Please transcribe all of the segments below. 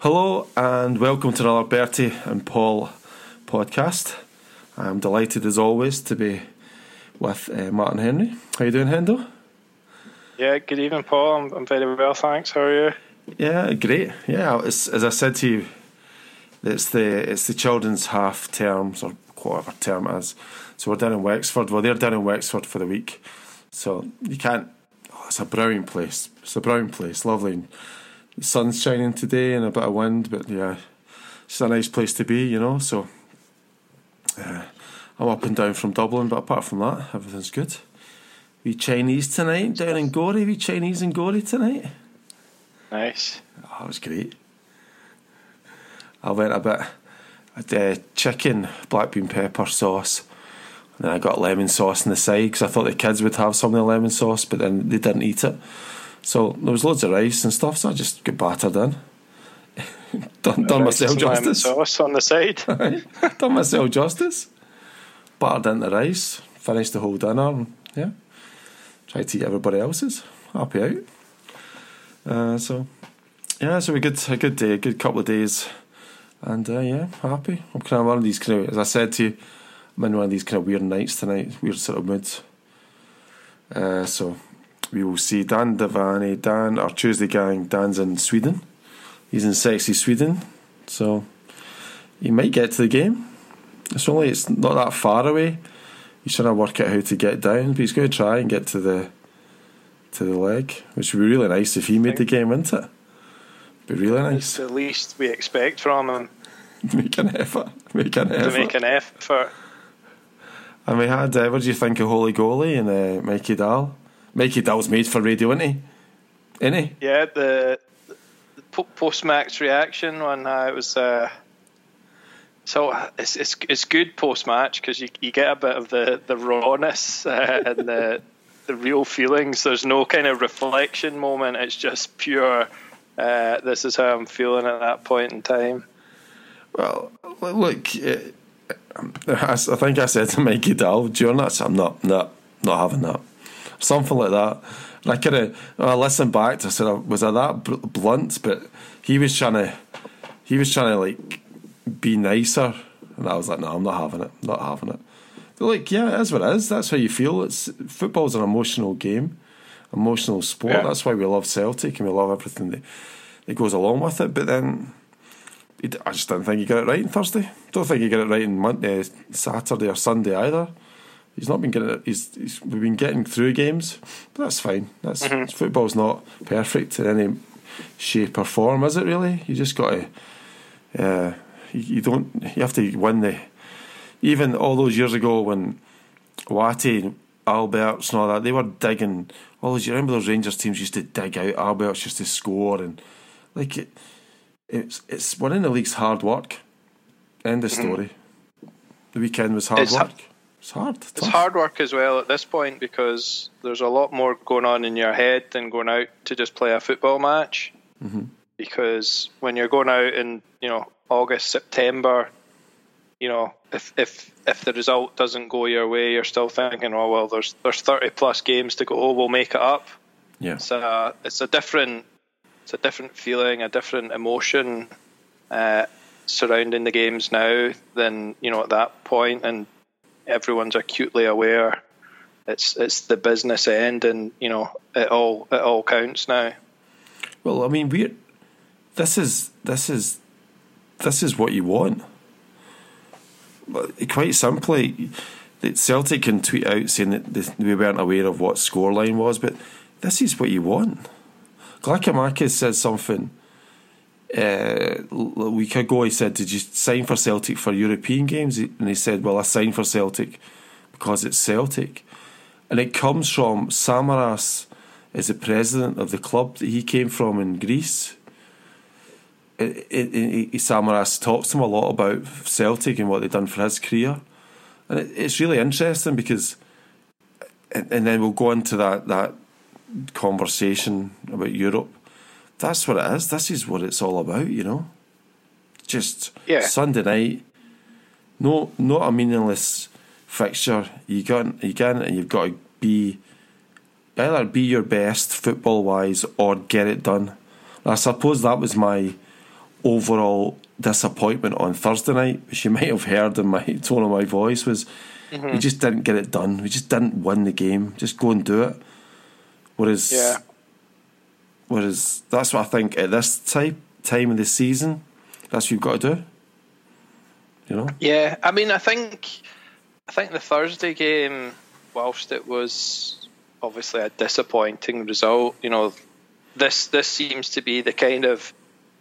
Hello and welcome to another Bertie and Paul podcast. I'm delighted as always to be with uh, Martin Henry. How are you doing, Hendo? Yeah, good evening, Paul. I'm, I'm very well, thanks. How are you? Yeah, great. Yeah, it's, as I said to you, it's the it's the children's half terms or whatever term it is. So we're down in Wexford. Well, they're down in Wexford for the week, so you can't. Oh, it's a brilliant place. It's a brilliant place. Lovely. The sun's shining today and a bit of wind, but yeah, it's a nice place to be, you know. So uh, I'm up and down from Dublin, but apart from that, everything's good. We Chinese tonight down in Gorey. We Chinese in Gorey tonight. Nice. Oh, that was great. I went a bit. Uh, chicken, black bean pepper sauce, and then I got lemon sauce on the side because I thought the kids would have some of the lemon sauce, but then they didn't eat it. So there was loads of rice and stuff, so I just got battered in. done done myself justice. Sauce on the side. done myself justice. Battered into rice, finished the whole dinner, and yeah, tried to eat everybody else's. Happy out. Uh, so yeah, so we good a good day, a good couple of days, and uh, yeah, happy. I'm kind of one of these kind of, as I said to you, I'm in one of these kind of weird nights tonight, weird sort of moods. Uh, so we will see Dan Devaney, Dan, our Tuesday gang. Dan's in Sweden. He's in sexy Sweden, so he might get to the game. It's only it's not that far away. He's trying to work out how to get down, but he's going to try and get to the to the leg, which would be really nice if he made the game, wouldn't it? Be really nice. It's the least we expect from him. make an effort. Make an effort. To make an effort. And we had, uh, what do you think of Holy Goalie and uh, Mikey Dahl? Mikey Dahl's made for radio, isn't he? Isn't he? Yeah, the, the post match reaction when uh, it was. Uh, so it's it's it's good post match because you you get a bit of the the rawness uh, and the the real feelings. There's no kind of reflection moment. It's just pure. Uh, this is how I'm feeling at that point in time. Well, look, uh, I, think I said to Mikey Dahl during that, I'm not, not, not having that something like that. And I kind of I listened back to I said, oh, was I that blunt? But he was trying to, he was trying to like be nicer, and I was like, no, I'm not having it, I'm not having it. They're like, yeah, it is what it is. That's how you feel. It's football's an emotional game, emotional sport. Yeah. That's why we love Celtic and we love everything that, that goes along with it. But then. I just do not think he got it right on Thursday. Don't think he got it right on Monday, Saturday or Sunday either. He's not been getting. He's, he's we've been getting through games, but that's fine. That's mm-hmm. football's not perfect in any shape or form, is it? Really, you just got to. Uh, you, you don't. You have to win the. Even all those years ago when Watty, Albertz, and all that, they were digging. All those. You remember those Rangers teams used to dig out Albertz just to score and like it. It's it's winning the league's hard work. End of mm-hmm. story. Mm-hmm. The weekend was hard it's work. Ha- it's hard. It's, it's hard work as well at this point because there's a lot more going on in your head than going out to just play a football match. Mm-hmm. Because when you're going out in you know August, September, you know if if if the result doesn't go your way, you're still thinking, oh well, there's there's 30 plus games to go. Oh, We'll make it up. Yeah. It's a it's a different it's a different feeling, a different emotion uh, surrounding the games now than you know at that point, and everyone's acutely aware it's it's the business end, and you know it all it all counts now. Well, I mean, we this is this is this is what you want. Quite simply, Celtic can tweet out saying that we weren't aware of what scoreline was, but this is what you want. Giakoumakis said something uh, a week ago, he said, Did you sign for Celtic for European games? And he said, Well, I signed for Celtic because it's Celtic. And it comes from Samaras as the president of the club that he came from in Greece. It, it, it, Samaras talks to him a lot about Celtic and what they've done for his career. And it's really interesting because, and, and then we'll go into that, that conversation about Europe that's what it is. This is what it's all about, you know. Just yeah. Sunday night. No, not a meaningless fixture. You got you get and you've got to be either be your best football wise or get it done. I suppose that was my overall disappointment on Thursday night, which you might have heard in my tone of my voice, was mm-hmm. we just didn't get it done. We just didn't win the game. Just go and do it. Whereas, yeah. Whereas that's what I think at this type time of the season, that's what you've got to do. You know. Yeah, I mean, I think, I think the Thursday game, whilst it was obviously a disappointing result, you know, this this seems to be the kind of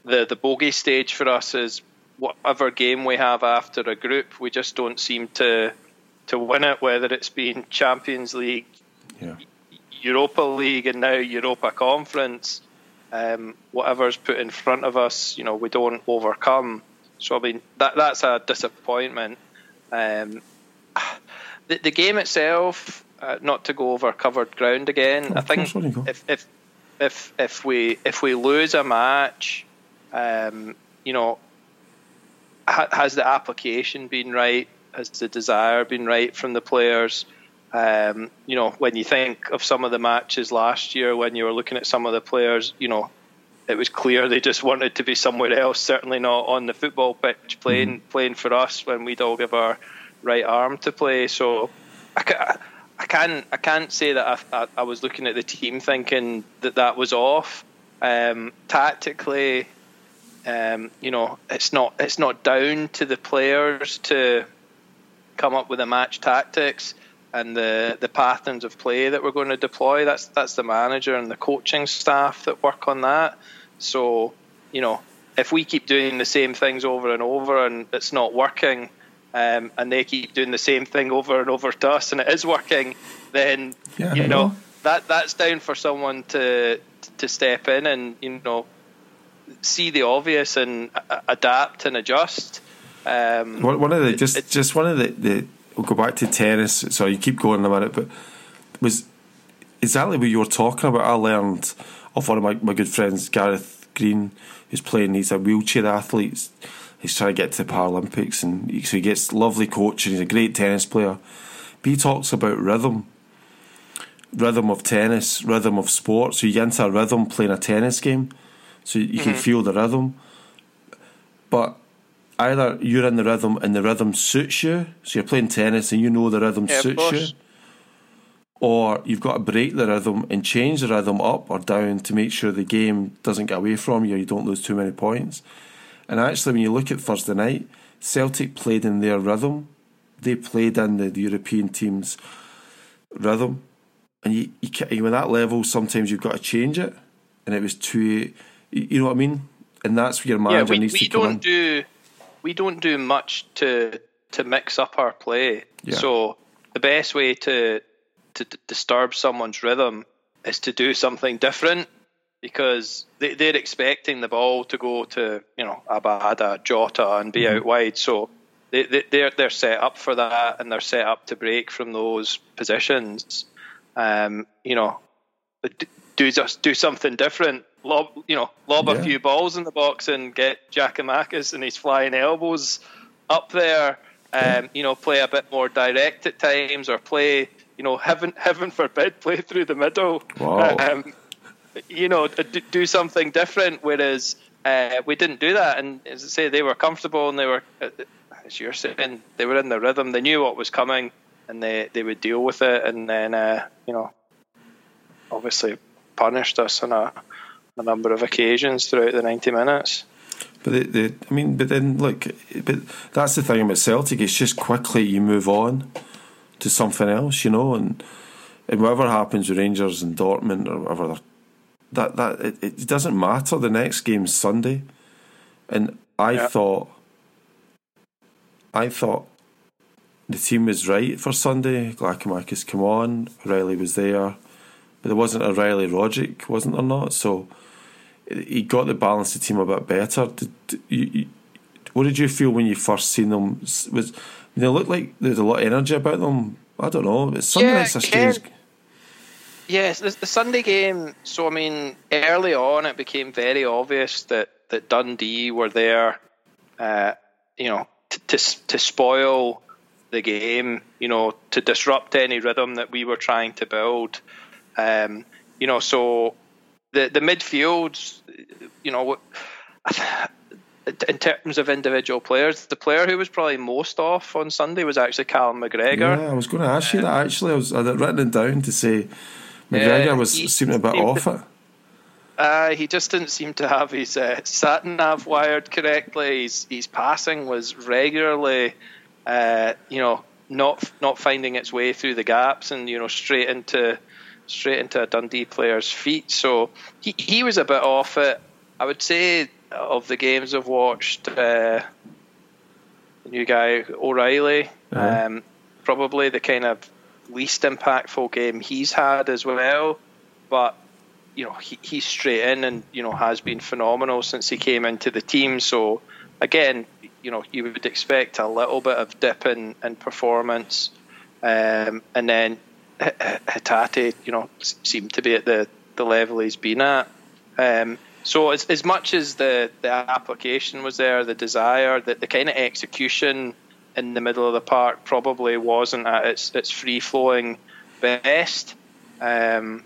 the the bogey stage for us is whatever game we have after a group, we just don't seem to to win it. Whether it's been Champions League, yeah. Europa League, and now Europa Conference, um, whatever's put in front of us, you know, we don't overcome. So I mean, that that's a disappointment. Um, the, the game itself, uh, not to go over covered ground again. Oh, I think if, if if if we if we lose a match um, you know, ha- has the application been right? Has the desire been right from the players? Um, you know, when you think of some of the matches last year, when you were looking at some of the players, you know, it was clear they just wanted to be somewhere else. Certainly not on the football pitch playing mm-hmm. playing for us when we'd all give our right arm to play. So I, I can't I can't say that I, I, I was looking at the team thinking that that was off. Um, tactically, um, you know, it's not it's not down to the players to come up with the match tactics and the the patterns of play that we're going to deploy. That's that's the manager and the coaching staff that work on that. So, you know, if we keep doing the same things over and over and it's not working, um, and they keep doing the same thing over and over to us and it is working, then yeah, you know that that's down for someone to to step in and you know see the obvious and adapt and adjust. Um, one of the just just one of the, the we'll go back to tennis. Sorry, you keep going a minute, but was exactly what you were talking about. I learned of one of my, my good friends, Gareth Green, who's playing. He's a wheelchair athlete. He's trying to get to the Paralympics, and he, so he gets lovely coaching. He's a great tennis player. But he talks about rhythm, rhythm of tennis, rhythm of sport. So you get into a rhythm playing a tennis game so you mm-hmm. can feel the rhythm. But either you're in the rhythm and the rhythm suits you, so you're playing tennis and you know the rhythm yeah, suits you, or you've got to break the rhythm and change the rhythm up or down to make sure the game doesn't get away from you, you don't lose too many points. And actually, when you look at Thursday night, Celtic played in their rhythm. They played in the, the European team's rhythm, and you, you, when that level, sometimes you've got to change it. And it was too you know what I mean? And that's where your manager yeah, we, needs we to come don't in. do we don't do much to to mix up our play. Yeah. So the best way to to disturb someone's rhythm is to do something different because they, they're expecting the ball to go to you know Abada, Jota, and be mm-hmm. out wide. So they, they, they're they're set up for that, and they're set up to break from those positions. Um, you know, do just do something different lob, you know, lob yeah. a few balls in the box and get Giakoumakis and his flying elbows up there. Um, you know, play a bit more direct at times, or play, you know, heaven heaven forbid, play through the middle. Wow. Um, you know, do something different. Whereas uh, we didn't do that, and as I say, they were comfortable and they were, uh, as you're saying, they were in the rhythm. They knew what was coming, and they they would deal with it. And then, uh, you know, obviously punished us on a a number of occasions throughout the 90 minutes. But the, the, I mean, but then look, but that's the thing about Celtic. It's just quickly you move on to something else, you know, and and whatever happens with Rangers and Dortmund or whatever, that that it, it doesn't matter. The next game's Sunday, and I yeah. thought, I thought the team was right for Sunday. Giakoumakis come on, Riley was there, but there wasn't a Riley Rogic, wasn't there not? So he got the balance of the team a bit better. Did, you, what did you feel when you first seen them? Was they looked like there's a lot of energy about them? I don't know. It's Sunday yeah, night's a strange. Yes, the, the, Sunday game. So I mean, early on, it became very obvious that that Dundee were there, uh, you know, to, to to spoil the game, you know, to disrupt any rhythm that we were trying to build. Um, you know, so the the midfield, you know, in terms of individual players, the player who was probably most off on Sunday was actually Callum McGregor. Yeah, I was going to ask you that actually. I was I had written it down to say McGregor was he, seeming a bit off it. Uh, he just didn't seem to have his uh, sat nav wired correctly. His, his passing was regularly, uh, you know, not not finding its way through the gaps and you know straight into straight into a Dundee player's feet. So he he was a bit off it. I would say of the games I've watched, uh, the new guy O'Riley, uh-huh. um, probably the kind of least impactful game he's had as well. But you know he, he's straight in and you know has been phenomenal since he came into the team. So again, you know you would expect a little bit of dip in, in performance, um, and then Hatate, you know, seemed to be at the, the level he's been at. Um, so as, as much as the, the application was there, the desire, the, the kind of execution in the middle of the park probably wasn't at its its free flowing best. Um,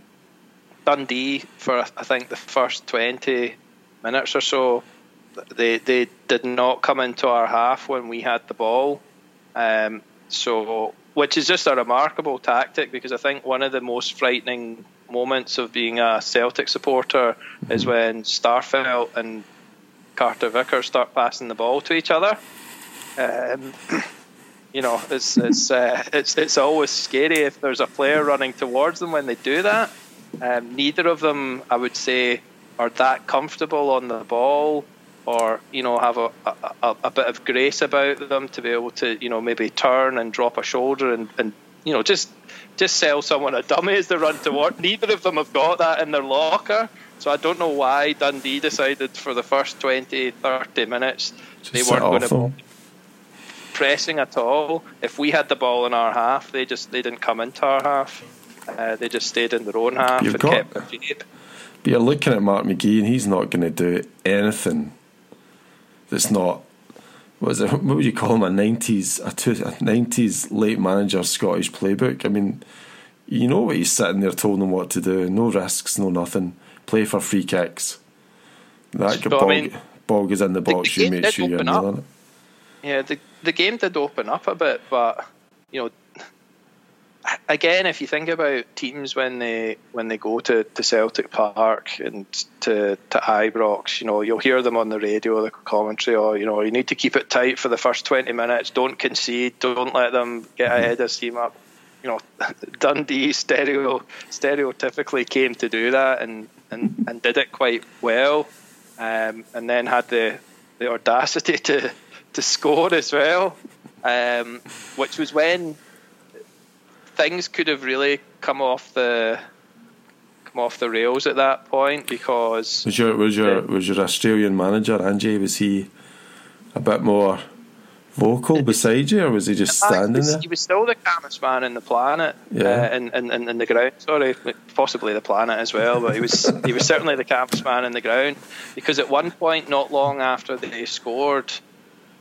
Dundee for I think the first twenty minutes or so, they they did not come into our half when we had the ball. Um, so which is just a remarkable tactic because I think one of the most frightening moments of being a Celtic supporter mm-hmm. is when Starfelt and Carter Vickers start passing the ball to each other. Um, you know, it's it's uh, it's it's always scary if there's a player running towards them when they do that. Um, neither of them, I would say, are that comfortable on the ball, or you know, have a, a, a bit of grace about them to be able to, you know, maybe turn and drop a shoulder and, and you know, just just sell someone a dummy as they run to work. Neither of them have got that in their locker. So I don't know why Dundee decided for the first 20, 30 minutes just they weren't going to pressing at all. If we had the ball in our half, they just they didn't come into our half. Uh, they just stayed in their own half You've and got, kept their shape. But you're looking at Mark McGee and he's not going to do anything that's not. What, is it, what would you call him? A nineties, a nineties late manager Scottish playbook. I mean, you know what he's sitting there telling them what to do. No risks, no nothing. Play for free kicks. That ball, I mean, ball goes in the box. The, the you make sure you're nailing it. Yeah, the the game did open up a bit, but you know again, if you think about teams when they when they go to, to Celtic Park and to to Ibrox, you know, you'll hear them on the radio, the commentary, or you know, you need to keep it tight for the first twenty minutes. Don't concede. Don't let them get mm-hmm. ahead of steam up. You know, Dundee stereo stereotypically came to do that and and, and did it quite well, um, and then had the the audacity to to score as well, um, which was when things could have really come off the come off the rails at that point because was your was your was your Australian manager Ange was he a bit more vocal beside you, or was he just standing was, there? He was still the calmest man in the planet, yeah, uh, in, in, in the ground. Sorry, possibly the planet as well, but he was he was certainly the calmest man in the ground because at one point, not long after they scored,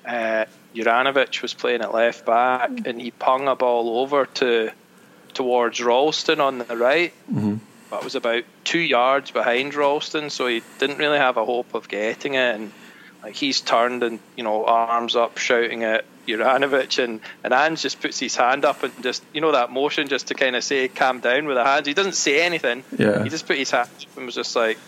uh, Juranovic was playing at left back, and he pung a ball over to towards Ralston on the right. Mm-hmm. But was about two yards behind Ralston, so he didn't really have a hope of getting it. And like he's turned and you know arms up, shouting at Juranovic, and and Ange just puts his hand up and just you know that motion just to kind of say calm down with the hands. He doesn't say anything. Yeah. He just put his hand up and was just like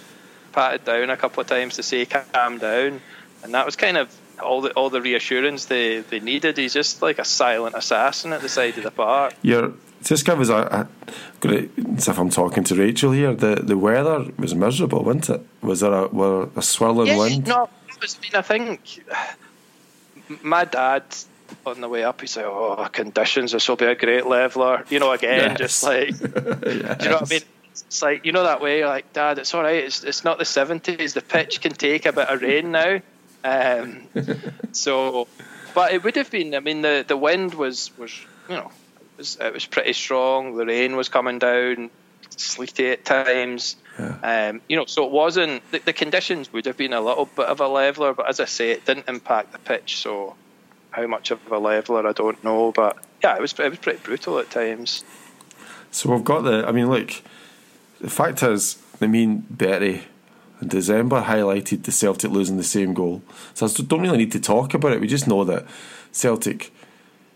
patted down a couple of times to say calm down, and that was kind of all the all the reassurance they, they needed. He's just like a silent assassin at the side of the park. You're just us a, a as if I'm talking to Rachel here. The the weather was miserable, wasn't it? Was there a, were a swirling yeah, wind? No, I mean I think my dad on the way up, he said, "Oh, conditions. This will be a great leveler." You know, again, yes. just like, yes. you know what I mean? It's like you know that way, like, Dad, it's all right. It's it's not the seventies. The pitch can take a bit of rain now. Um, so, but it would have been. I mean, the the wind was was you know was it was pretty strong. The rain was coming down, sleety at times. Yeah. Um, you know, so it wasn't the, the, conditions would have been a little bit of a leveler, but as I say, it didn't impact the pitch. So how much of a leveler I don't know, but yeah, it was it was pretty brutal at times. So we've got the. I mean, look, the fact is, I mean, Bertie in December highlighted the Celtic losing the same goal. So I don't really need to talk about it. We just know that Celtic.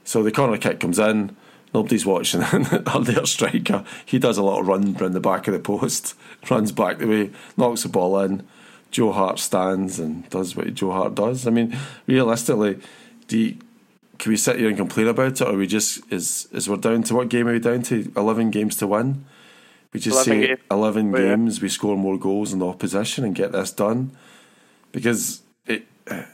So the corner kick comes in. Nobody's watching. their striker, he does a lot of run around the back of the post, runs back the way, knocks the ball in. Joe Hart stands and does what Joe Hart does. I mean, realistically, do you, can we sit here and complain about it, or we just is is we're down to what game are we down to? Eleven games to win. We just 11 say game. eleven oh, games, yeah. we score more goals than the opposition and get this done. Because it, I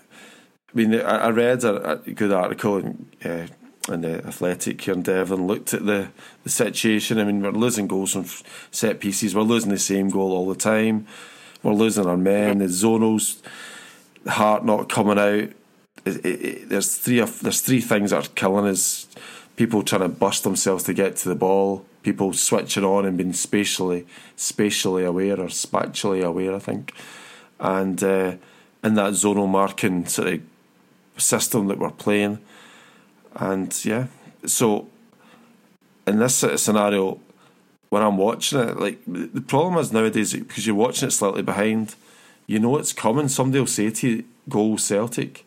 mean, I, read a, a good article in, uh, in the Athletic here in Devon, looked at the the situation. I mean, we're losing goals from set pieces. We're losing the same goal all the time. We're losing our men. The zonals, heart not coming out it, it, there's three there's three things that are killing us. People trying to bust themselves to get to the ball. People switching on and being spatially spatially aware or spatially aware. I think, and uh, in that zonal marking sort of system that we're playing, and yeah, so in this sort of scenario, when I'm watching it, like the problem is nowadays because you're watching it slightly behind, you know it's coming. Somebody will say to you, "Goal Celtic,"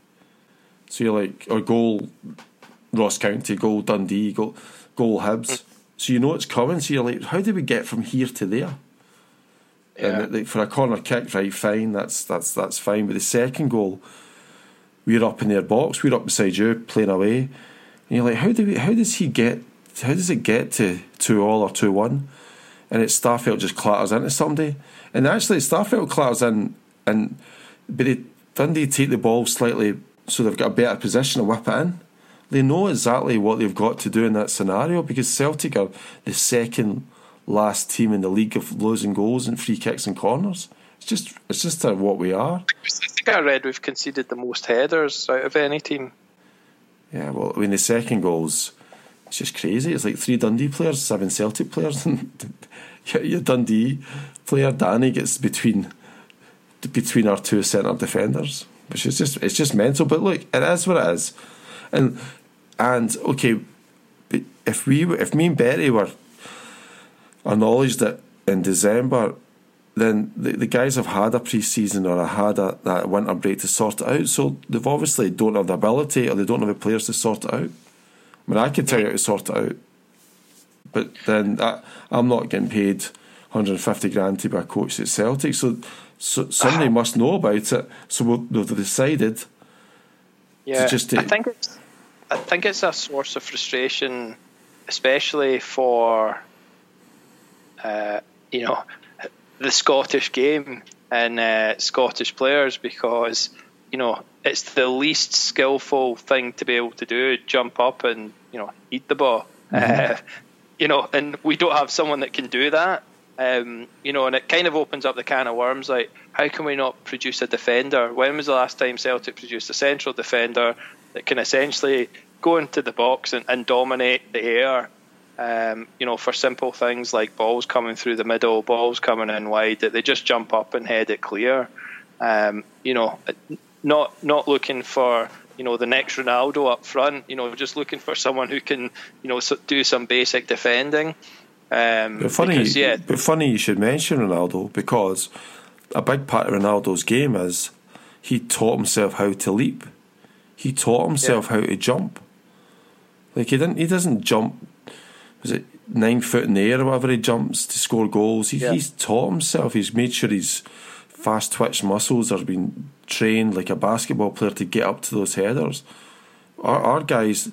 So you're like, or goal Ross County, goal Dundee, goal, goal Hibs. Mm. So you know it's coming. So you're like, how do we get from here to there? Yeah. And like, for a corner kick, right, fine, that's that's that's fine. But the second goal, we're up in their box, we're up beside you, playing away. And you're like, how do we how does he get how does it get to two all or two one? And it's Starfelt just clatters into somebody. And actually Starfelt clatters in and but it, Dundee take the ball slightly so they've got a better position to whip it in. They know exactly what they've got to do in that scenario because Celtic are the second last team in the league of losing goals and free kicks and corners. It's just it's just what we are. I think I read we've conceded the most headers out of any team. Yeah, well, I mean the second goals, it's just crazy. It's like three Dundee players, seven Celtic players, and your Dundee player Danny gets between between our two centre defenders which is just it's just mental. But look, it is what it is, and and okay, if we if me and Bertie were acknowledged that in December, then the, the guys have had a pre-season or had a that winter break to sort it out. So they've obviously don't have the ability or they don't have the players to sort it out. I mean, I can tell you how to sort it out, but then I, I'm not getting paid 150 grand to be a coach at Celtic. So so somebody must know about it. So we've decided. Yeah, just I think it's. I think it's a source of frustration, especially for, uh, you know, the Scottish game and uh, Scottish players because you know it's the least skillful thing to be able to do: jump up and you know eat the ball. Mm-hmm. Uh, you know, and we don't have someone that can do that. Um, you know, and it kind of opens up the can of worms. Like, how can we not produce a defender? When was the last time Celtic produced a central defender that can essentially go into the box and, and dominate the air? Um, you know, for simple things like balls coming through the middle, balls coming in wide, that they just jump up and head it clear. Um, you know, not not looking for you know the next Ronaldo up front. You know, just looking for someone who can you know do some basic defending. Um, but funny, because, yeah. but funny you should mention Ronaldo because a big part of Ronaldo's game is he taught himself how to leap. He taught himself yeah. how to jump. Like he didn't, he doesn't jump. Was it nine foot in the air or whatever he jumps to score goals? He, yeah. He's taught himself. He's made sure his fast twitch muscles are being trained like a basketball player to get up to those headers. Our, our guys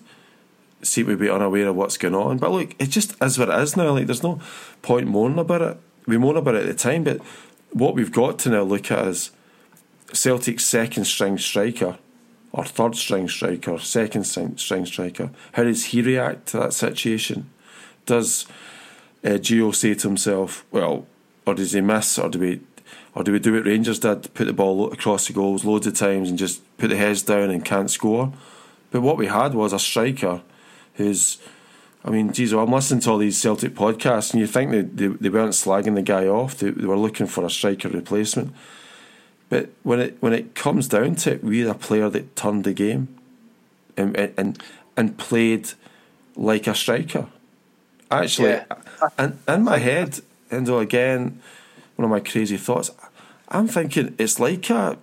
seem to be unaware of what's going on. But look, it just is what it is now. Like, there's no point moaning about it. We moan about it at the time, but what we've got to now look at is Celtic's second string striker, or third string striker, second string striker. How does he react to that situation? Does uh, Gio say to himself, well, or does he miss, or do we, or do we do what Rangers did, put the ball across the goals loads of times and just put the heads down and can't score? But what we had was a striker who's I mean, geez, well, I'm listening to all these Celtic podcasts, and you think they, they, they weren't slagging the guy off. They, they, were looking for a striker replacement. But when it when it comes down to it, we had a player that turned the game and and and played like a striker. Actually, yeah. and in my head, and again, one of my crazy thoughts. I'm thinking it's like a,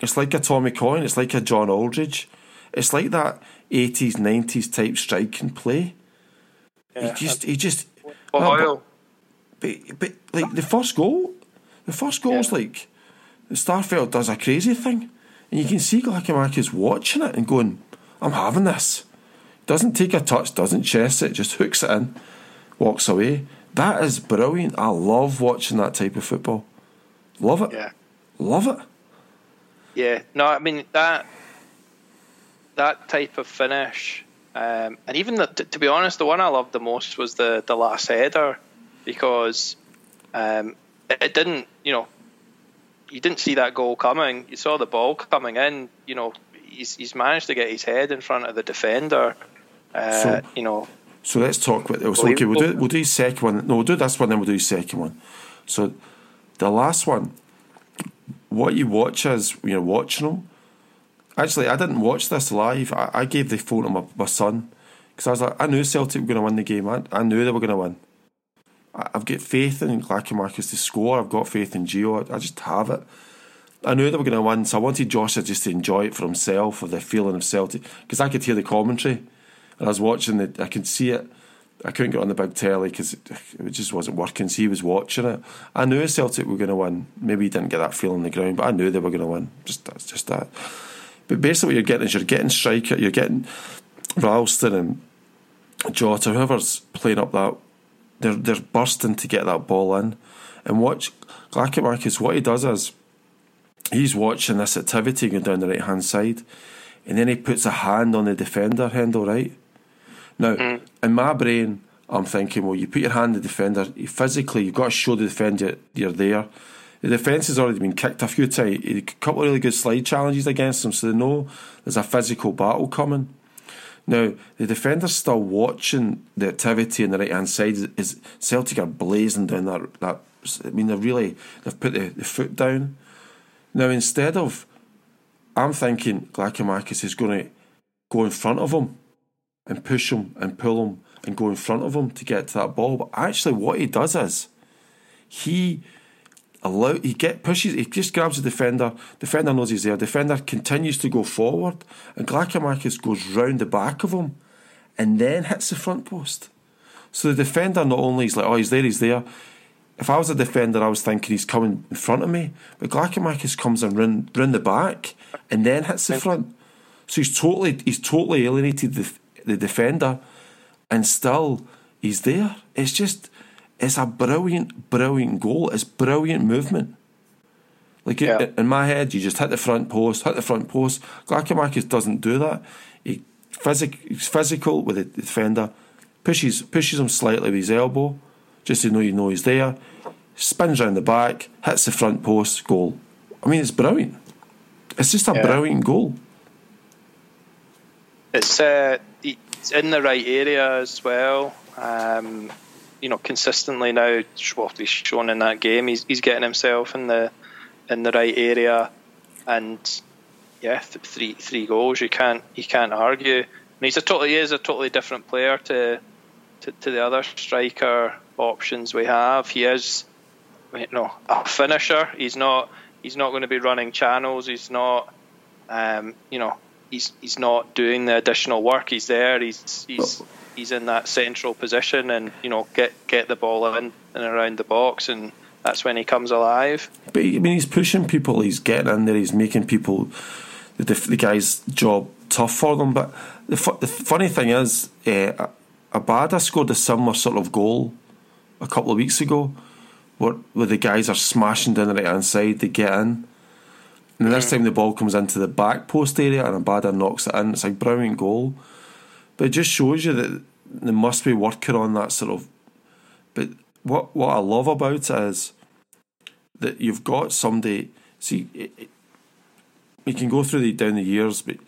it's like a Tommy Coyne, it's like a John Aldridge, it's like that eighties nineties type striking play. Yeah. He just, he just. Well, but, but like the first goal, the first goal is like, the Starfelt does a crazy thing, and you can see Giakoumakis watching it and going, "I'm having this." Doesn't take a touch, doesn't chest it, just hooks it in, walks away. That is brilliant. I love watching that type of football. Love it. Yeah. Love it. Yeah. No, I mean that that type of finish, um, and even the, to be honest, the one I loved the most was the the last header because um, it, it, didn't, you know, you didn't see that goal coming. You saw the ball coming in. You know, he's he's managed to get his head in front of the defender. Uh, so, you know. So let's talk about. So okay, we'll do we'll do second one. No, we'll do this one, then we'll do second one. So the last one, what you watch as when you're watching them. Actually, I didn't watch this live. I, I gave the phone to my, my son because I was like, I knew Celtic were going to win the game. I, I knew they were going to win. I, I've got faith in Giakoumakis to score. I've got faith in Gio. I, I just have it. I knew they were going to win, so I wanted Joshua just to enjoy it for himself, for the feeling of Celtic, because I could hear the commentary, I was watching it. I could see it I couldn't get on the big telly because it, just wasn't working. So he was watching it. I knew Celtic were going to win. Maybe he didn't get that feeling on the ground, but I knew they were going to win. Just that's just that. But basically, what you're getting is you're getting striker, you're getting Ralston and Jota, whoever's playing up that. They're they're bursting to get that ball in, and watch Giakoumakis. What he does is he's watching this activity going down the right hand side, and then he puts a hand on the defender handle right now, mm. in my brain, I'm thinking, well, you put your hand on the defender, physically, you've got to show the defender you're there. The defence has already been kicked a few times. A couple of really good slide challenges against them, so they know there's a physical battle coming. Now, the defender's still watching the activity on the right hand side. Is Celtic are blazing down that, that I mean, they're really, they've put the, the foot down. Now, instead of, I'm thinking Giakoumakis is going to go in front of him and push him and pull him and go in front of him to get to that ball. But actually, what he does is he allow he get pushes. He just grabs the defender. Defender knows he's there. Defender continues to go forward, and Giakoumakis goes round the back of him, and then hits the front post. So the defender not only is like, oh, he's there, he's there. If I was a defender, I was thinking he's coming in front of me, but Giakoumakis comes and run round the back and then hits the front. So he's totally he's totally alienated the the defender, and still he's there. It's just, it's a brilliant, brilliant goal. It's brilliant movement. Like yeah. in my head, you just hit the front post, hit the front post. Giakoumakis doesn't do that. He physic, he's physical with the defender, pushes pushes him slightly with his elbow, just to know you know he's there. Spins round the back, hits the front post, goal. I mean, it's brilliant. It's just a yeah. brilliant goal. It's uh, it's in the right area as well. Um, you know, consistently now, what he's shown in that game, he's he's getting himself in the in the right area, and yeah, th- three three goals. You can't you can't argue. Mean, he's a totally he is a totally different player to, to to the other striker options we have. He is, you know, a finisher. He's not he's not going to be running channels. He's not, um, you know, he's he's not doing the additional work. He's there. He's he's he's in that central position, and you know get get the ball in and around the box, and that's when he comes alive. But I mean, he's pushing people. He's getting in there. He's making people the the guy's job tough for them. But the the funny thing is, uh, Abada scored a similar sort of goal a couple of weeks ago, where where the guys are smashing down the right hand side. They get in and the next time the ball comes into the back post area and Abada knocks it in, it's a brilliant goal. But it just shows you that they must be working on that sort of. But what what I love about it is that you've got somebody. See, it, it, you can go through the down the years, but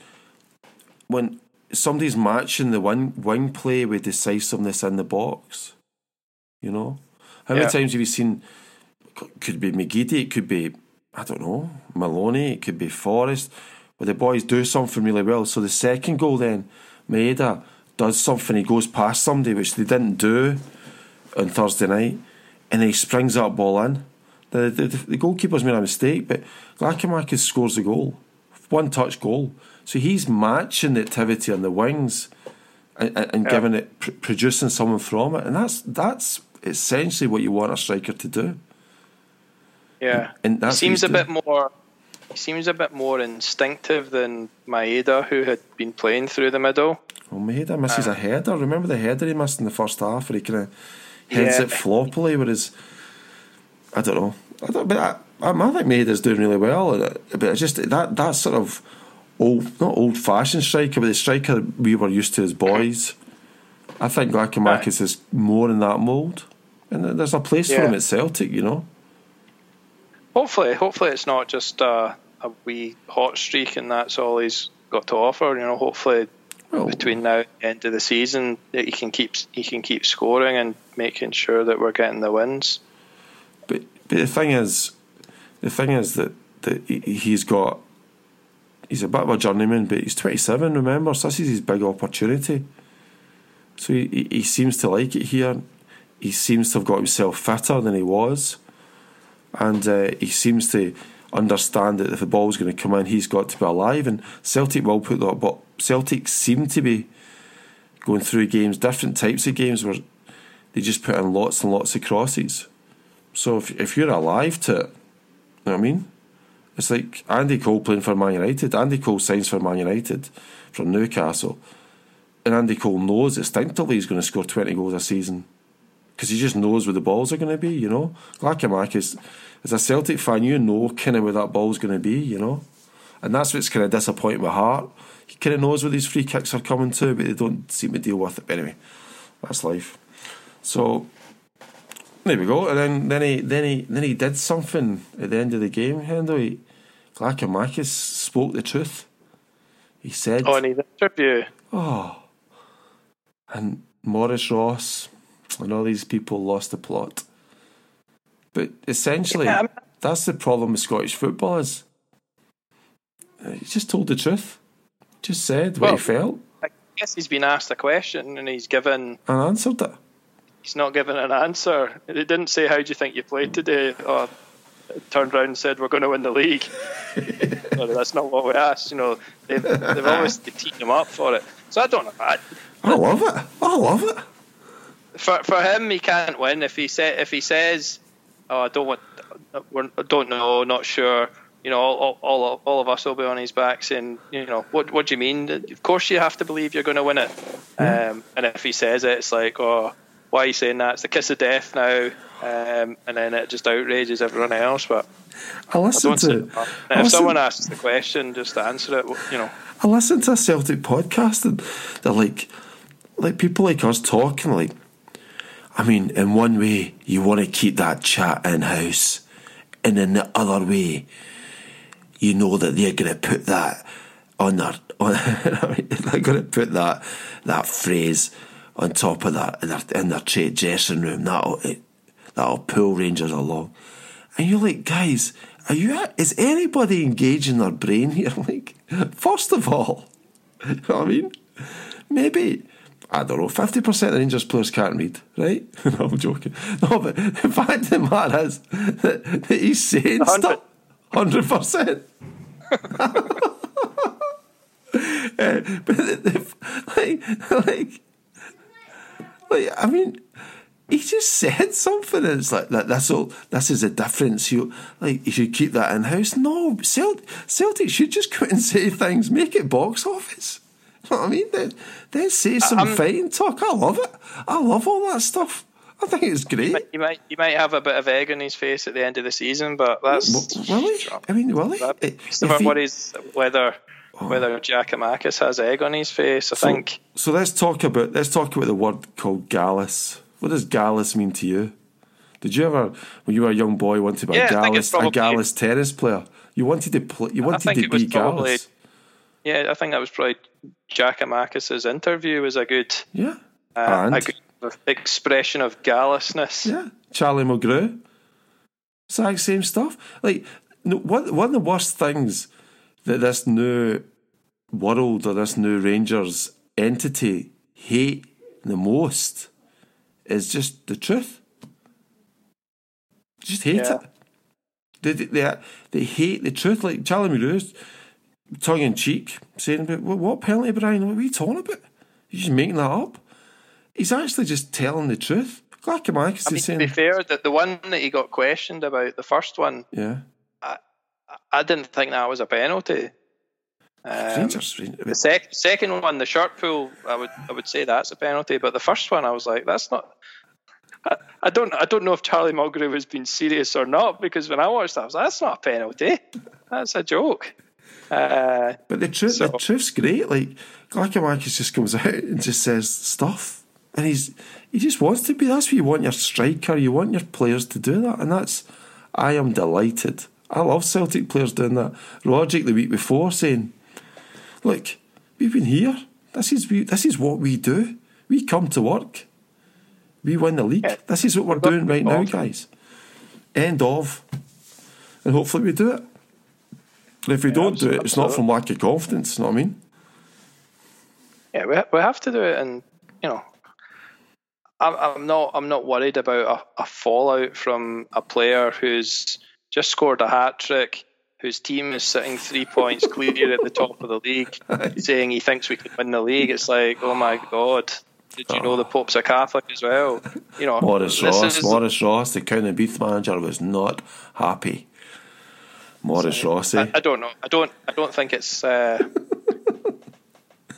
when somebody's matching the wing wing play with decisiveness in the box, you know, how many times have you seen? Could be McGeady, it could be I don't know, Maloney, it could be Forrest, where the boys do something really well. So the second goal then, Maeda does something, he goes past somebody, which they didn't do on Thursday night, and he springs that ball in. The, the, the goalkeeper's made a mistake, but Giakoumakis scores the goal. One touch goal. So he's matching the activity on the wings and, and yeah. giving it, pr- producing someone from it. And that's that's essentially what you want a striker to do. Yeah. And that seems a bit more he seems a bit more instinctive than Maeda, who had been playing through the middle. Well, Maeda misses uh, a header. Remember the header he missed in the first half, where he kind of heads yeah. it floppily, whereas I don't know. I don't, but I, I, I think Maeda's doing really well, but it's just that that sort of old, not old fashioned striker, but the striker we were used to as boys. I think Giakoumakis is more in that mould, and there's a place yeah. for him at Celtic, you know. Hopefully, hopefully it's not just a, a wee hot streak and that's all he's got to offer. You know, hopefully well, between now and the end of the season that he can keep he can keep scoring and making sure that we're getting the wins. But but the thing is, the thing is that that he's got he's a bit of a journeyman, but he's 27. Remember, so this is his big opportunity. So he, he seems to like it here. He seems to have got himself fitter than he was and uh, he seems to understand that if the ball's going to come in, he's got to be alive. And Celtic will put that, but Celtic seem to be going through games, different types of games where they just put in lots and lots of crosses. So if if you're alive to it, you know what I mean? It's like Andy Cole playing for Man United. Andy Cole signs for Man United from Newcastle. And Andy Cole knows instinctively he's going to score 20 goals a season because he just knows where the balls are going to be, you know. Giakoumakis, as a Celtic fan, you know kind of where that ball's going to be, you know. And that's what's kind of disappointing my heart. He kind of knows where these free kicks are coming to, but they don't seem to deal with it. But anyway, that's life. So there we go. And then then he then he then he did something at the end of the game. Hendo, he, spoke the truth. He said, "Oh, in his interview." Oh, and Maurice Ross and all these people lost the plot. But essentially, yeah, that's the problem with Scottish football is he uh, just told the truth, just said what well, he felt. I guess he's been asked a question and he's given and answered it. He's not given an answer. He didn't say, "How do you think you played today?" or turned around and said, "We're going to win the league." no, that's not what we asked. You know, they've, they've always teed him up for it. So I don't know. I, I love it. I love it for for him, he can't win if he say if he says, "Oh, I don't want, I don't know, not sure." You know, all, all all of us will be on his back saying, you know, what what do you mean? Of course, you have to believe you're going to win it. Um, and if he says it, it's like, oh, why are you saying that? It's the kiss of death now. Um, and then it just outrages everyone else. But I listen I to. if listen, someone asks the question, just answer it. You know. I listen to a Celtic podcast and they're like, like people like us talking like I mean, in one way, you want to keep that chat in house, and in the other way, you know that they're going to put that on their. On, they're going to put that that phrase on top of that in their, in their trade dressing room. That'll that'll pull Rangers along, and you're like, guys, are you? Is anybody engaging their brain here? Like, first of all, you know what I mean, maybe I don't know, 50% of the Rangers players can't read, right? no, I'm joking. No, but the fact of the matter is that, that he's saying 100. stuff. 100%. uh, but the, like, like, like, I mean, he just said something. And it's like that. That's all. This is a difference. You like you should keep that in house. No, Celtic, Celtic should just come and say things. Make it box office. You know what I mean? They, they say some um, fighting talk. I love it. I love all that stuff. I think it's great. You might, you might have a bit of egg on his face at the end of the season, but that's well, will he? I mean, will he? Never worries whether oh. whether Giakoumakis has egg on his face. I so, think. So let's talk about let's talk about the word called gallus. What does gallus mean to you? Did you ever, when you were a young boy, want to be yeah, a gallus a gallus tennis player? You wanted to play. You wanted to be gallus. Yeah, I think that was probably Jack Giakoumakis's interview was a good, yeah, uh, a good expression of gallousness. Yeah, Charlie Mulgrew, exact same stuff. Like one one of the worst things that this new world or this new Rangers entity hate the most is just the truth. Just hate yeah. it. They, they, they, they hate the truth. Like Charlie Mulgrew's tongue in cheek saying, "But what, what penalty, Brian? What are you talking about? You're just making that up." He's actually just telling the truth. Giakoumakis I mean, is saying, to be fair, that the one that he got questioned about, the first one, "Yeah, I I didn't think that was a penalty. Um, Rangers." the sec- second one, the shirt pull, I would I would say that's a penalty. But the first one, I was like, that's not. I, I don't I don't know if Charlie Mulgrew has been serious or not because when I watched that, I was like, that's not a penalty. That's a joke. Uh, But the truth, So- the truth's great. Like Giakoumakis just comes out and just says stuff, and he's he just wants to be. That's what you want your striker. You want your players to do that, and that's. I am delighted. I love Celtic players doing that. Logic the week before saying, "Look, we've been here. This is we, this is what we do. We come to work. We win the league. Yeah. This is what we're doing right now, guys. End of. And hopefully we do it. If we don't do it, it's not from lack of confidence. You know what I mean? yeah, we we have to do it, and you know, I'm I'm not I'm not worried about a, a fallout from a player who's just scored a hat trick. Whose team is sitting three points clear at the top of the league, saying he thinks we could win the league. It's like, oh my god, did you know the ah. Pope's a Catholic as well? You know, Maurice Ross, is- Maurice Ross, the Cowdenbeath manager, was not happy. Maurice Ross, eh? I, I don't know. I don't. I don't think it's. Uh,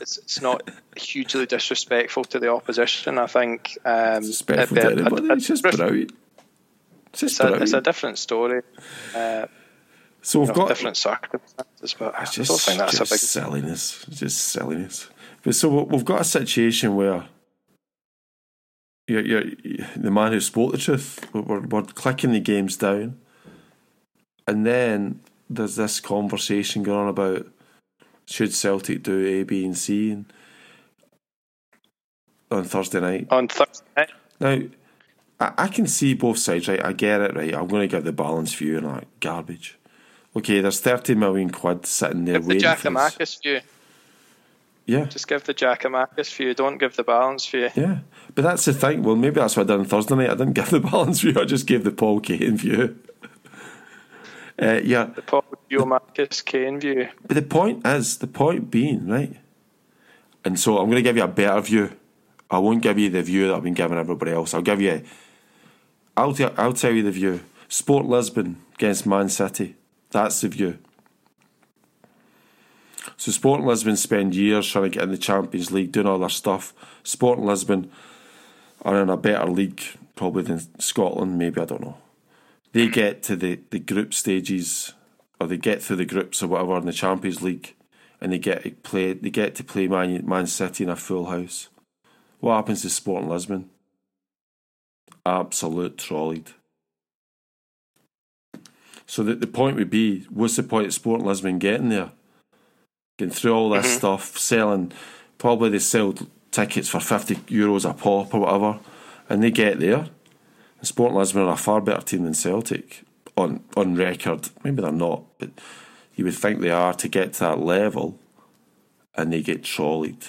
it's, it's not hugely disrespectful to the opposition. I think. Um, Respectful it- to anybody. it- It's just it's, brilliant. It's just a, brilliant. it's a different story. Uh, so we've you know, got different circumstances, but I It's don't just, think that's a just big. silliness. It's just silliness. But so we- we've got a situation where you're, you're, the man who spoke the truth, we're, we're clicking the games down, and then there's this conversation going on about should Celtic do A, B, and C and, on Thursday night. On Thursday night, Now, I, I can see both sides, right? I get it, right? I'm going to give the balanced view and like garbage. Okay, there's 30 million quid sitting there give the waiting for us. Giakoumakis view. Yeah, Just give the Jack Giakoumakis view. Don't give the balance view. yeah. But that's the thing. Well, maybe that's what I did on Thursday night. I didn't give the balance view. I just gave the Paul Kane view. Uh, yeah, The Paul Kane view. but the point is, the point being, right? And so I'm going to give you a better view. I won't give you the view that I've been giving everybody else. I'll give you, I'll, t- I'll tell you the view. Sport Lisbon against Man City. That's the view. So Sport Lisbon spend years trying to get in the Champions League, doing all their stuff. Sport Lisbon are in a better league probably than Scotland, maybe, I don't know. They get to the, the group stages or they get through the groups or whatever in the Champions League and they get to play they get to play Man, Man City in a full house. What happens to Sport Lisbon? Absolute trolleyed. So the, the point would be, what's the point of Sport Lisbon getting there? Getting through all this mm-hmm. stuff, selling probably they sell tickets for fifty euros a pop or whatever, and they get there. Sport Lisbon are a far better team than Celtic on on record. Maybe they're not, but you would think they are to get to that level, and they get trolleyed.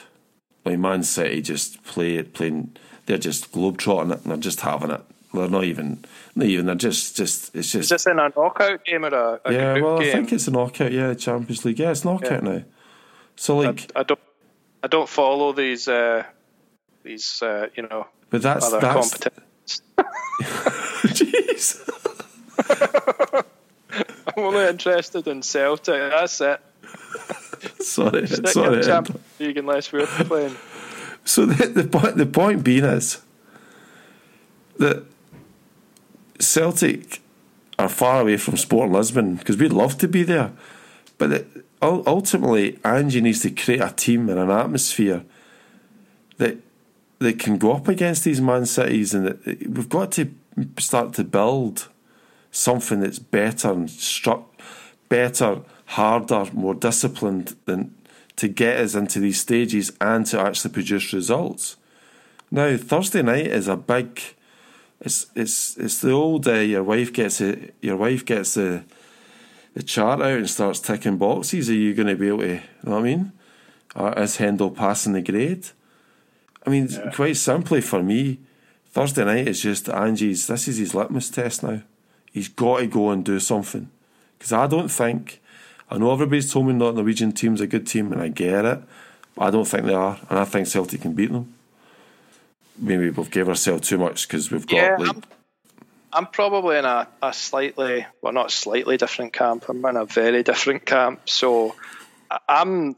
Like Man City just play it, playing. They're just globetrotting it, and they're just having it. They're not even, not even. They're just, just. It's just. Is just. this in a knockout game or a, a yeah, well, I think it's a knockout. Yeah, Champions League. Yeah, it's knockout now. So like, I don't. I don't follow these. Uh, these. Uh, you know. but that's other that's. competitions. Jeez. I'm only interested in Celtic. That's it. Sorry, Stick sorry. Champions League unless we're playing. So the, the point the point being is that Celtic are far away from Sport Lisbon because we'd love to be there, but it, ultimately Ange needs to create a team and an atmosphere that that can go up against these Man Cities, and that we've got to start to build something that's better and struck better, harder, more disciplined than to get us into these stages and to actually produce results. Now Thursday night is a big. It's it's it's the old uh, your wife gets it. Your wife gets the the chart out and starts ticking boxes. Are you going to be able to? You know what I mean? Or is Hendel passing the grade? I mean, quite simply for me, Thursday night is just Ange's. This is his litmus test now. he's got to go and do something. Because I don't think, I know everybody's told me not Norwegian team's a good team, and I get it. But I don't think they are, and I think Celtic can beat them. Maybe we've gave ourselves too much because we've got Yeah, like I'm, I'm probably in a, a slightly, well, not slightly different camp. I'm in a very different camp. So I'm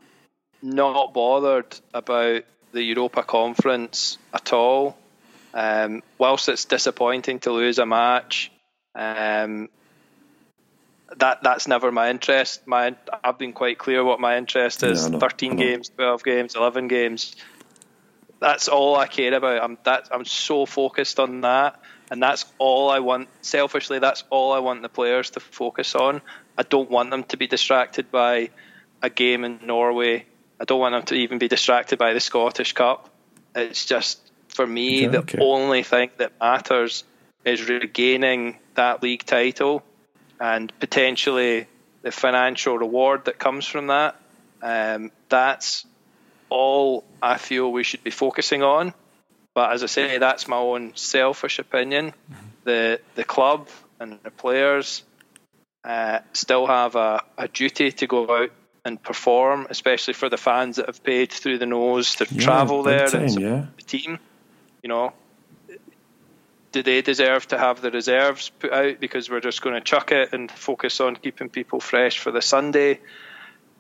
not bothered about the Europa Conference at all. Um, whilst it's disappointing to lose a match, um, that that's never my interest. My I've been quite clear what my interest is: thirteen games, twelve games, eleven games. That's all I care about. I'm that I'm so focused on that, and that's all I want. Selfishly, that's all I want the players to focus on. I don't want them to be distracted by a game in Norway. I don't want them to even be distracted by the Scottish Cup. It's just for me Okay, the okay. only thing that matters is regaining that league title and potentially the financial reward that comes from that. Um, that's all I feel we should be focusing on. But as I say, that's my own selfish opinion. The the club and the players uh, still have a, a duty to go out and perform, especially for the fans that have paid through the nose to Yeah, travel there time, and yeah. the team. You know, do they deserve to have the reserves put out because we're just going to chuck it and focus on keeping people fresh for the Sunday?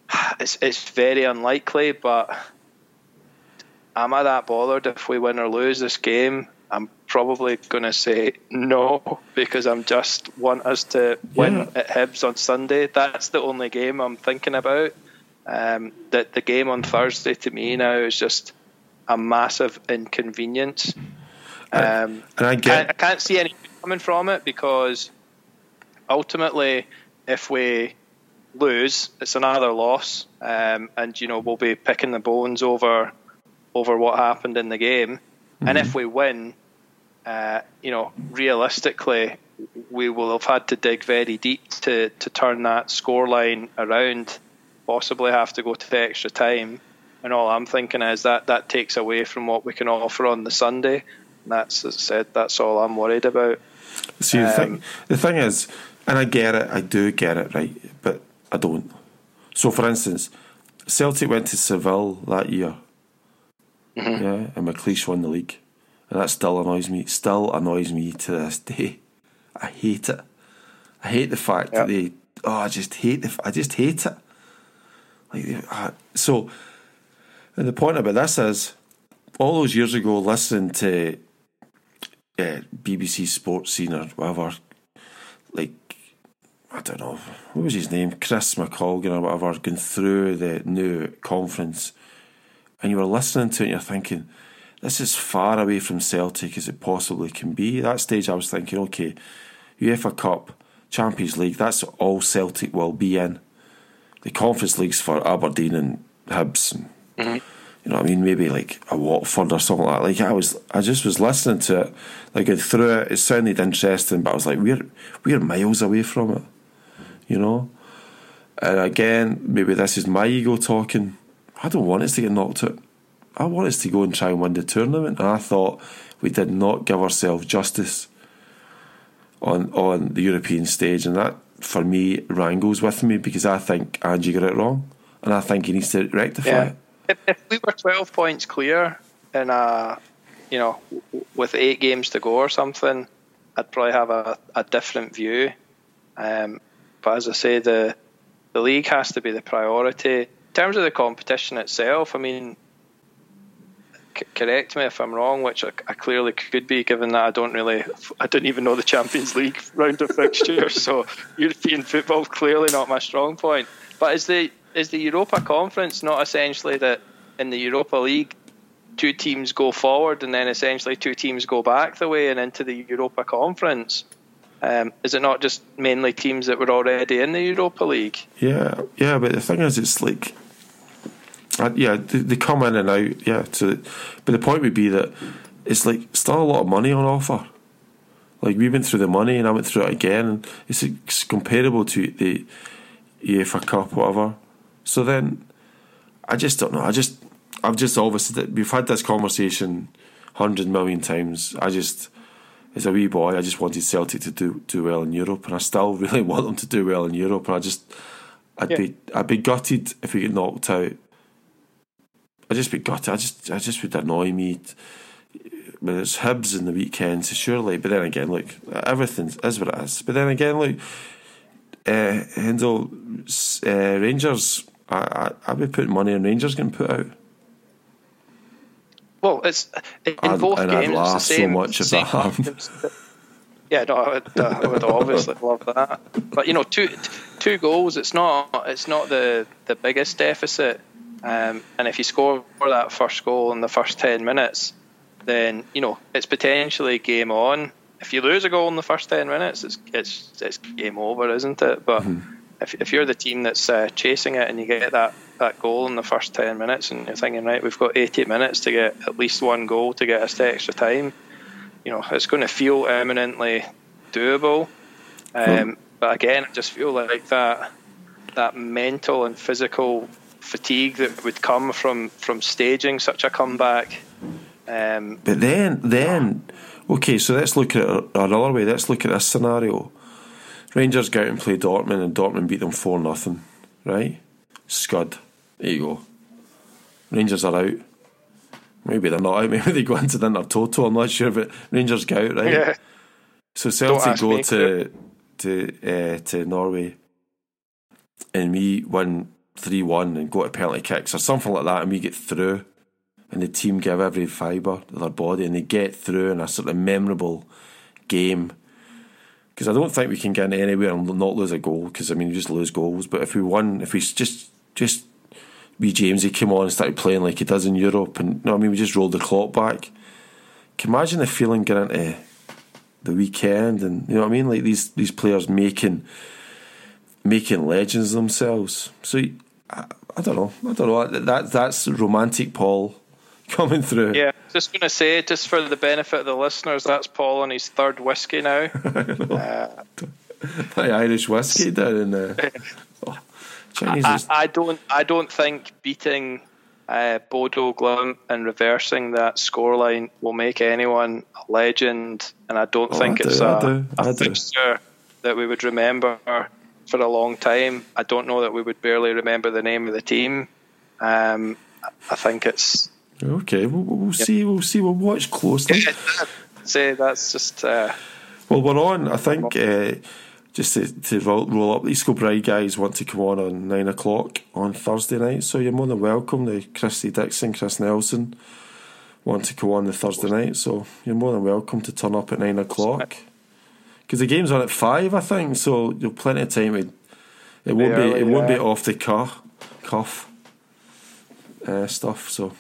It's it's very unlikely, but am I that bothered if we win or lose this game? I'm probably going to say no because I'm just want us to win Yeah. at Hibs on Sunday. That's the only game I'm thinking about. Um, that the game on Thursday to me now is just a massive inconvenience. Um, and I I, get I can't see any coming from it because ultimately, if we lose, it's another loss, um, and you know we'll be picking the bones over over what happened in the game. And if we win, uh, you know, realistically, we will have had to dig very deep to to turn that scoreline around. Possibly have to go to the extra time. And all I'm thinking is that that takes away from what we can offer on the Sunday. And that's, as I said, that's all I'm worried about. See the thing, Um, the thing is, and I get it, I do get it, right? But I don't. So, for instance, Celtic went to Seville that year, Mm-hmm. yeah, and McLeish won the league, and that still annoys me. Still annoys me to this day. I hate it. I hate the fact that they. Oh, I just hate the. I just hate it. Like they- ah, so, and the point about this is, all those years ago, listening to uh, BBC Sports Scene or whatever, like I don't know, what was his name, Chris McColgan or whatever, going through the new conference, and you were listening to it, and you're thinking, this is far away from Celtic as it possibly can be. At that stage, I was thinking, okay, UEFA Cup, Champions League, that's all Celtic will be in. The Conference League's for Aberdeen and Hibs and mm-hmm. you know what I mean, maybe like a Watford or something like that. Like I was, I just was listening to it, like through it. It sounded interesting, but I was like, we're we're miles away from it, you know. And again, maybe this is my ego talking. I don't want us to get knocked out. I want us to go and try and win the tournament. And I thought we did not give ourselves justice on on the European stage, and that for me wrangles with me because I think Ange got it wrong, and I think he needs to rectify Yeah. it. If, if we were 12 points clear in a, you know, with eight games to go or something, I'd probably have a, a different view. Um, but as I say, the the league has to be the priority. In terms of the competition itself, I mean, correct me if I'm wrong, which I, I clearly could be, given that I don't really, I don't even know the Champions League round of fixtures. so European football clearly not my strong point. But is the is the Europa Conference not essentially that in the Europa League, two teams go forward and then essentially two teams go back the way and into the Europa Conference? Um, is it not just mainly teams that were already in the Europa League? Yeah, yeah, but the thing is, it's like, uh, yeah, they, they come in and out, yeah. So, but the point would be that it's like still a lot of money on offer. Like we went through the money, and I went through it again, and it's, it's comparable to the UEFA Cup, whatever. So then, I just don't know. I just, I've just obviously we've had this conversation hundred million times. I just, as a wee boy, I just wanted Celtic to do do well in Europe, and I still really want them to do well in Europe. And I just, I'd Yeah. be, I'd be gutted if we get knocked out. I'd just be gutted. I just, I just would annoy me. When it's Hibs in the weekend, so surely. But then again, look, everything is what it is. But then again, look, uh, Hindle, uh, Rangers. I, I, I'd be putting money on Rangers getting put out. Well, it's in I'd- both and I'd games. it's laugh the so much if same that happened. Yeah, no, I would, uh, I would obviously love that. But you know, two two goals. It's not it's not the the biggest deficit. Um, and if you score that first goal in the first ten minutes, then you know it's potentially game on. If you lose a goal in the first ten minutes, it's it's it's game over, isn't it? But if if you're the team that's uh, chasing it and you get that that goal in the first ten minutes, and you're thinking, right, we've got 80 minutes to get at least one goal to get us to extra time. You know, it's going to feel eminently doable. Um, But again, I just feel like that that mental and physical fatigue that would come from from staging such a comeback. Um, But then, then, okay, so let's look at it another way. Let's look at this scenario. Rangers go out and play Dortmund, and Dortmund beat them four nothing, right? Scud. There you go. Rangers are out. Maybe they're not out. Maybe they go into the total. I'm not sure, but Rangers go out, right? yeah, So Celtic go me. to to uh, to Norway, and we win three one and go to penalty kicks or something like that, and we get through, and the team give every fibre of their body, and they get through in a sort of memorable game. Because I don't think we can get anywhere and not lose a goal. Because I mean, we just lose goals. But if we won, if we just just we Jamesy came on and started playing like he does in Europe, and you know, I mean, we just rolled the clock back. Can you imagine the feeling getting into the weekend and you know what I mean like these these players making making legends themselves so I, I don't know I don't know that that's romantic Paul coming through yeah. Just going to say, just for the benefit of the listeners, that's Paul on his third whiskey now. uh, Irish whiskey down in the oh, Chinese I, I don't. I don't think beating uh, Bodo Glimt and reversing that scoreline will make anyone a legend, and I don't Oh, think I it's do, I a, do, a fixture that we would remember for a long time. I don't know that we would barely remember the name of the team. Um, I think it's okay we'll, we'll see we'll see we'll watch closely say that's just uh, Well, we're on. I think uh, just to, to roll, roll up, the East Kilbride guys want to come on on nine o'clock on Thursday night. So you're more than welcome. The Christy Dixon, Chris Nelson want to come on the Thursday night. So you're more than welcome to turn up at nine o'clock. Because the game's on at five, I think. So you'll plenty of time. To, it won't be. It won't be off the cuff, cuff uh, stuff. So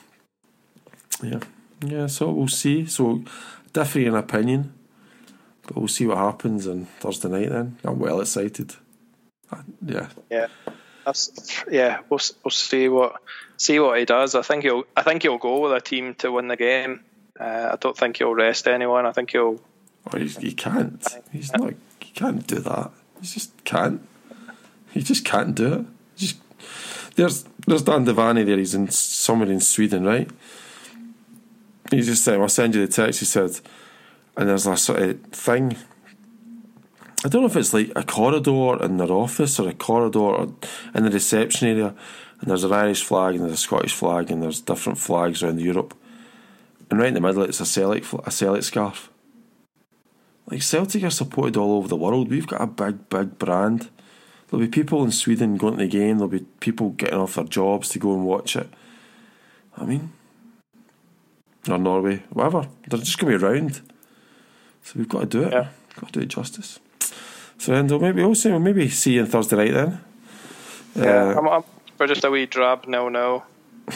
yeah, yeah. So we'll see. So differing in opinion. But we'll see what happens on Thursday night then. I'm well excited. Uh, Yeah. yeah. That's, yeah, we'll we'll see what see what he does. I think he'll I think he'll go with a team to win the game. Uh, I don't think he'll rest anyone. I think he'll He can't. He's not. He can't do that. He just can't. He just can't do it. Just there's there's Dan Devani there. He's in somewhere in Sweden, right? He just said, "I'll send you the text." He said, and there's a sort of thing. I don't know if it's like a corridor in their office or a corridor or in the reception area, and there's an Irish flag and there's a Scottish flag and there's different flags around Europe, and right in the middle it's a Celtic a Celtic scarf. Like Celtic are supported all over the world. We've got a big, big brand. There'll be people in Sweden going to the game. There'll be people getting off their jobs to go and watch it. I mean, or Norway, whatever. They're just going to be around. So we've got to do it. Yeah. Got to do it justice. So Endo, maybe we'll see. We'll maybe see you on Thursday night then. yeah. Uh, I'm, I'm for just a wee drab no no.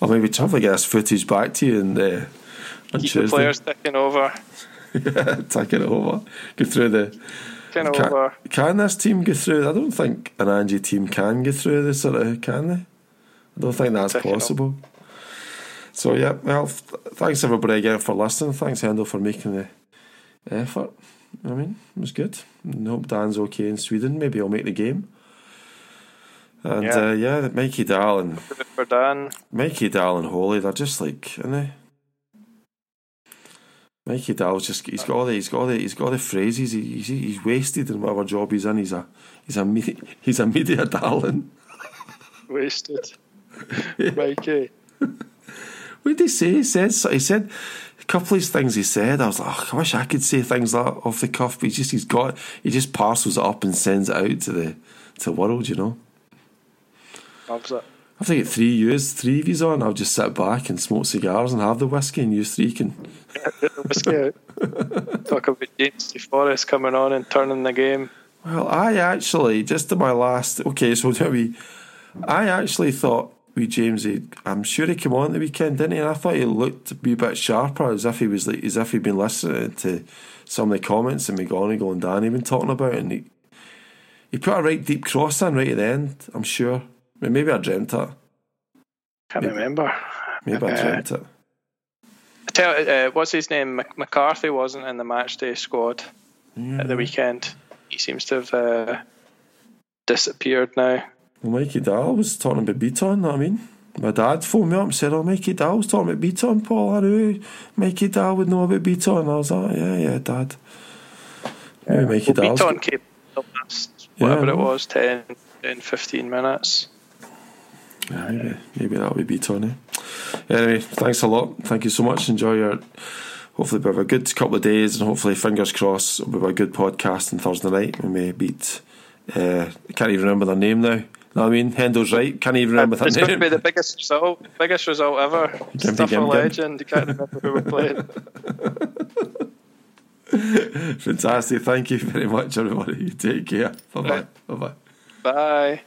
I'll maybe try to get this footage back to you and uh, on Keep the players ticking over, it over. Go through the. ticking Can, over. can this team go through? I don't think an Ange team can go through this sort of. Can they? I don't think that's Second up. possible. So yeah, well, th- thanks everybody again for listening. Thanks Endo for making the effort. I mean, it was good. And hope Dan's okay in Sweden. Maybe he'll make the game. And Yeah. uh, yeah Mikey Dahl and For Dan, Mikey Dahl and Holy, they're just like, aren't they? Mikey Dowell's just he's got all the he's got all the he's got all the phrases he, he's, he's wasted in whatever job he's in he's a he's a me- he's a media darling Wasted. Mikey. what did he say he said he said a couple of things he said I was like oh, I wish I could say things like off the cuff but he just he's got he just parcels it up and sends it out to the to the world you know Loves it. I think at three years three of he's on I'll just sit back and smoke cigars and have the whiskey and you three can Get the whiskey out. Talk about Jamesy Forrest coming on and turning the game. Well, I actually just to my last. Okay, so do we? I actually thought we Jamesy. I'm sure he came on the weekend, didn't he? And I thought he looked a wee bit sharper, as if he was like, as if he'd been listening to some of the comments and McGonigal and Danny been talking about, and he he put a right deep cross in right at the end. I'm sure. Maybe I dreamt it. Can't Maybe. remember. Maybe I Uh, dreamt it. I tell uh, what's his name? Mc- McCarthy wasn't in the match day squad Mm. at the weekend. He seems to have uh, disappeared now. Mikey Dahl was talking about Beaton, know what I mean? My dad phoned me up and said, Oh, Mikey Dahl was talking about Beaton, Paul. I knew Mikey Dahl would know about Beaton. I was like, Yeah, yeah, Dad. Maybe Mikey Well, Dahl's. Beaton came last Yeah, whatever I it was 10, 10, 15 minutes. Yeah, maybe, maybe that'll be eh? Anyway, thanks a lot. Thank you so much. Enjoy your. Hopefully, we have a good couple of days, and hopefully, fingers crossed, we'll have a good podcast on Thursday night. We may beat. Uh, I can't even remember their name now. Know what I mean? Hendo's right. Can't even remember It's their going to be the biggest result, biggest result ever. Gimpy Stuff Gim a legend. You can't remember who we're playing. Fantastic. Thank you very much, everybody. You take care. Bye bye. Bye bye. Bye.